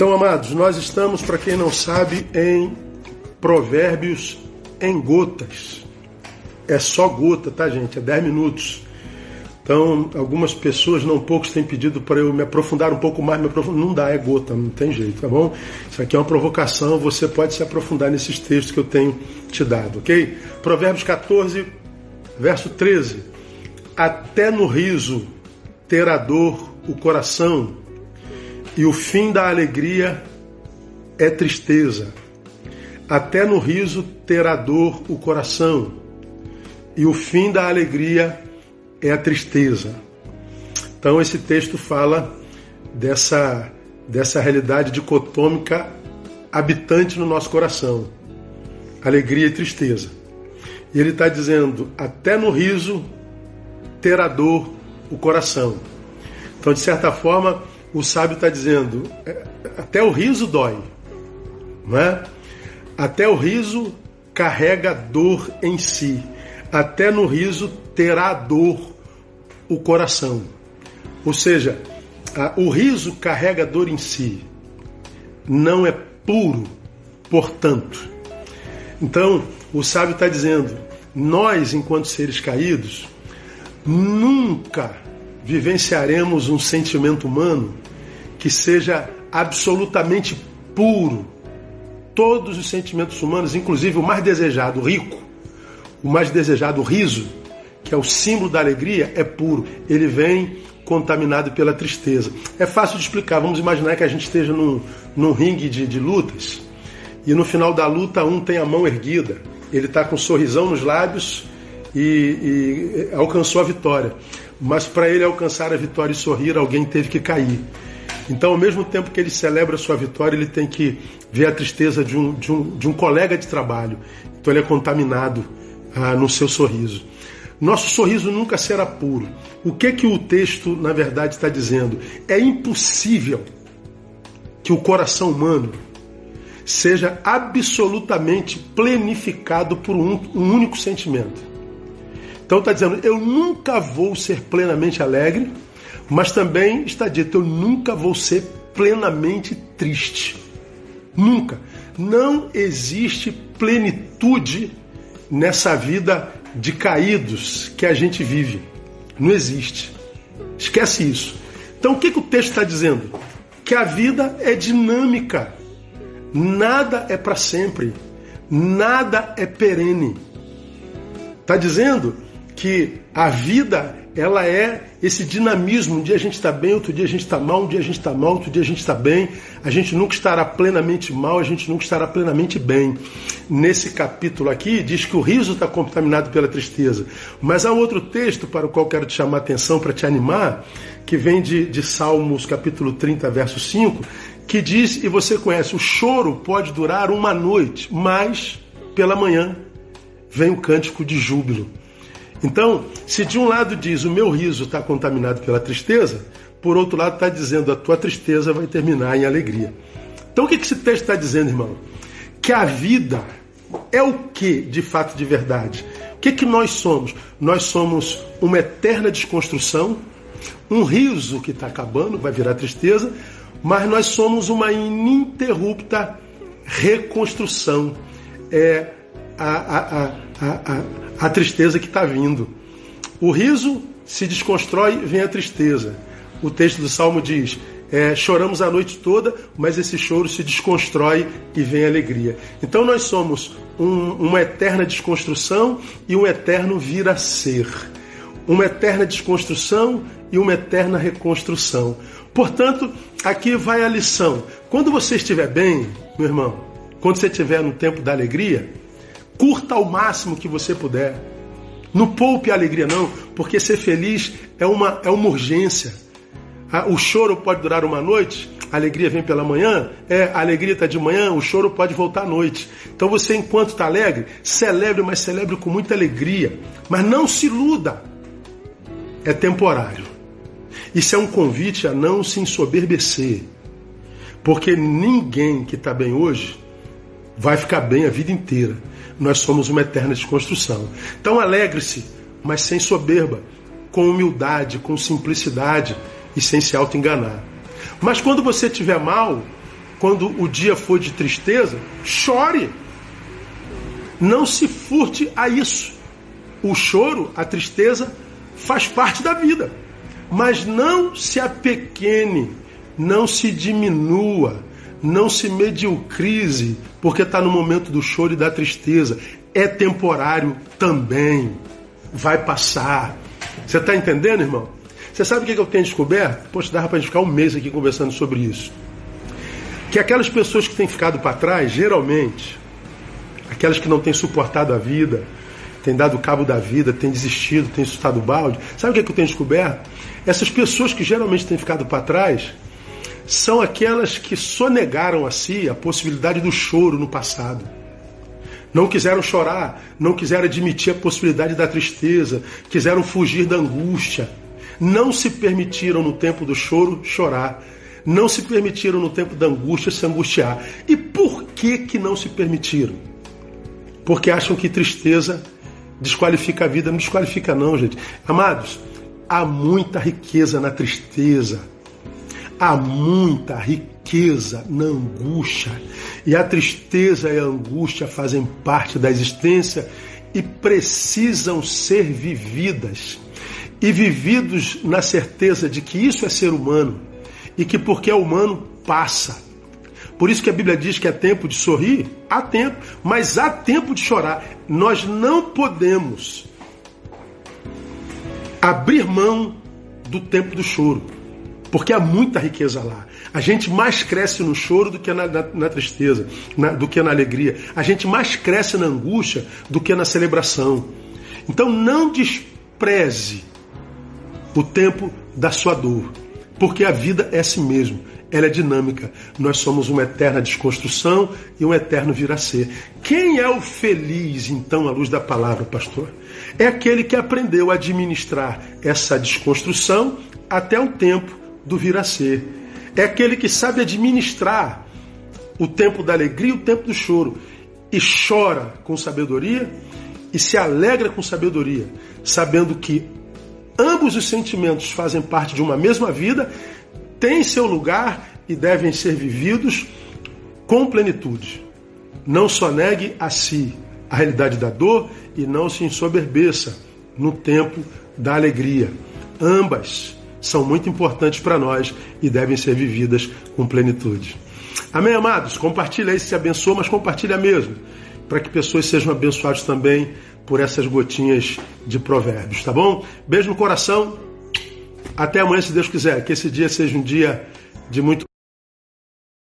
Então, amados, nós estamos, para quem não sabe, em Provérbios em gotas. É só gota, tá, gente? É 10 minutos. Então, algumas pessoas, não poucos, têm pedido para eu me aprofundar um pouco mais. Me aprofundar. Não dá, é gota, não tem jeito, tá bom? Isso aqui é uma provocação, você pode se aprofundar nesses textos que eu tenho te dado, ok? Provérbios 14, verso 13. Até no riso terá dor o coração, e o fim da alegria é tristeza. Até no riso terá dor o coração, e o fim da alegria é a tristeza. Então esse texto fala dessa, dessa realidade dicotômica habitante no nosso coração, alegria e tristeza. E ele está dizendo: até no riso terá dor o coração. Então, de certa forma, o sábio está dizendo: é, até o riso dói, não é? Até o riso carrega dor em si. Até no riso terá dor o coração. Ou seja, o riso carrega dor em si. Não é puro, portanto. Então, o sábio está dizendo: nós, enquanto seres caídos, nunca vivenciaremos um sentimento humano que seja absolutamente puro. Todos os sentimentos humanos, inclusive o mais desejado, o rico, o mais desejado, o riso, que é o símbolo da alegria, é puro. Ele vem contaminado pela tristeza. É fácil de explicar. Vamos imaginar que a gente esteja num, num ringue de, de lutas e no final da luta um tem a mão erguida. Ele está com um sorrisão nos lábios e, e alcançou a vitória. Mas para ele alcançar a vitória e sorrir, alguém teve que cair. Então, ao mesmo tempo que ele celebra a sua vitória, ele tem que ver a tristeza de um, de um, de um colega de trabalho. Então, ele é contaminado ah, no seu sorriso. Nosso sorriso nunca será puro. O que que o texto, na verdade, está dizendo? É impossível que o coração humano seja absolutamente plenificado por um, um único sentimento. Então está dizendo, eu nunca vou ser plenamente alegre, mas também está dito, eu nunca vou ser plenamente triste. Nunca. Não existe plenitude nessa vida de caídos que a gente vive. Não existe. Esquece isso. Então o que, que o texto está dizendo? Que a vida é dinâmica. Nada é para sempre. Nada é perene. Está dizendo que a vida ela é esse dinamismo. Um dia a gente está bem, outro dia a gente está mal, um dia a gente está mal, outro dia a gente está bem. A gente nunca estará plenamente mal, a gente nunca estará plenamente bem. Nesse capítulo aqui diz que o riso está contaminado pela tristeza. Mas há um outro texto para o qual quero te chamar a atenção, para te animar, que vem de, de Salmos capítulo 30, verso 5, que diz, e você conhece, o choro pode durar uma noite, mas pela manhã vem o cântico de júbilo. Então, se de um lado diz o meu riso está contaminado pela tristeza, por outro lado está dizendo a tua tristeza vai terminar em alegria. Então, o que esse texto está dizendo, irmão? Que a vida é o que de fato de verdade? O que, que nós somos? Nós somos uma eterna desconstrução, um riso que está acabando, vai virar tristeza, mas nós somos uma ininterrupta reconstrução. É a, a, a, a a tristeza que está vindo. O riso se desconstrói, vem a tristeza. O texto do Salmo diz: é, choramos a noite toda, mas esse choro se desconstrói e vem alegria. Então nós somos um, uma eterna desconstrução e um eterno vir a ser. Uma eterna desconstrução e uma eterna reconstrução. Portanto, aqui vai a lição. Quando você estiver bem, meu irmão, quando você estiver no tempo da alegria, Curta ao máximo que você puder. Não poupe a alegria, não, porque ser feliz é uma, é uma urgência. O choro pode durar uma noite, a alegria vem pela manhã, é, a alegria está de manhã, o choro pode voltar à noite. Então você, enquanto está alegre, celebre, mas celebre com muita alegria. Mas não se iluda. É temporário. Isso é um convite a não se ensoberbecer. Porque ninguém que está bem hoje vai ficar bem a vida inteira nós somos uma eterna desconstrução. Então alegre-se, mas sem soberba, com humildade, com simplicidade e sem se auto-enganar. Mas quando você estiver mal, quando o dia for de tristeza, chore. Não se furte a isso. O choro, a tristeza, faz parte da vida. Mas não se apequene, não se diminua, não se mediocrize, porque está no momento do choro e da tristeza. É temporário também. Vai passar. Você está entendendo, irmão? Você sabe o que eu tenho descoberto? Poxa, dava para a gente ficar um mês aqui conversando sobre isso. Que aquelas pessoas que têm ficado para trás, geralmente, aquelas que não têm suportado a vida, têm dado cabo da vida, têm desistido, têm assustado o balde, sabe o que eu tenho descoberto? Essas pessoas que geralmente têm ficado para trás são aquelas que sonegaram a si a possibilidade do choro no passado. Não quiseram chorar, não quiseram admitir a possibilidade da tristeza, quiseram fugir da angústia. Não se permitiram no tempo do choro chorar. Não se permitiram no tempo da angústia se angustiar. E por que que não se permitiram? Porque acham que tristeza desqualifica a vida. Não desqualifica não, gente. Amados, há muita riqueza na tristeza. Há muita riqueza na angústia. E a tristeza e a angústia fazem parte da existência e precisam ser vividas. E vividos na certeza de que isso é ser humano e que porque é humano passa. Por isso que a Bíblia diz que é tempo de sorrir, há tempo, mas há tempo de chorar. Nós não podemos abrir mão do tempo do choro porque há muita riqueza lá. A gente mais cresce no choro do que na, na, na tristeza, na, do que na alegria. A gente mais cresce na angústia do que na celebração. Então não despreze o tempo da sua dor, porque a vida é assim mesmo. Ela é dinâmica. Nós somos uma eterna desconstrução e um eterno vir a ser. Quem é o feliz, então, à luz da palavra, pastor? É aquele que aprendeu a administrar essa desconstrução até o tempo do vir a ser. É aquele que sabe administrar o tempo da alegria e o tempo do choro. E chora com sabedoria e se alegra com sabedoria, sabendo que ambos os sentimentos fazem parte de uma mesma vida, têm seu lugar e devem ser vividos com plenitude. Não só negue a si a realidade da dor e não se ensoberbeça no tempo da alegria. Ambas são muito importantes para nós e devem ser vividas com plenitude. Amém, amados? Compartilha aí se abençoa, mas compartilha mesmo, para que pessoas sejam abençoadas também por essas gotinhas de provérbios, tá bom? Beijo no coração. Até amanhã, se Deus quiser. Que esse dia seja um dia de muito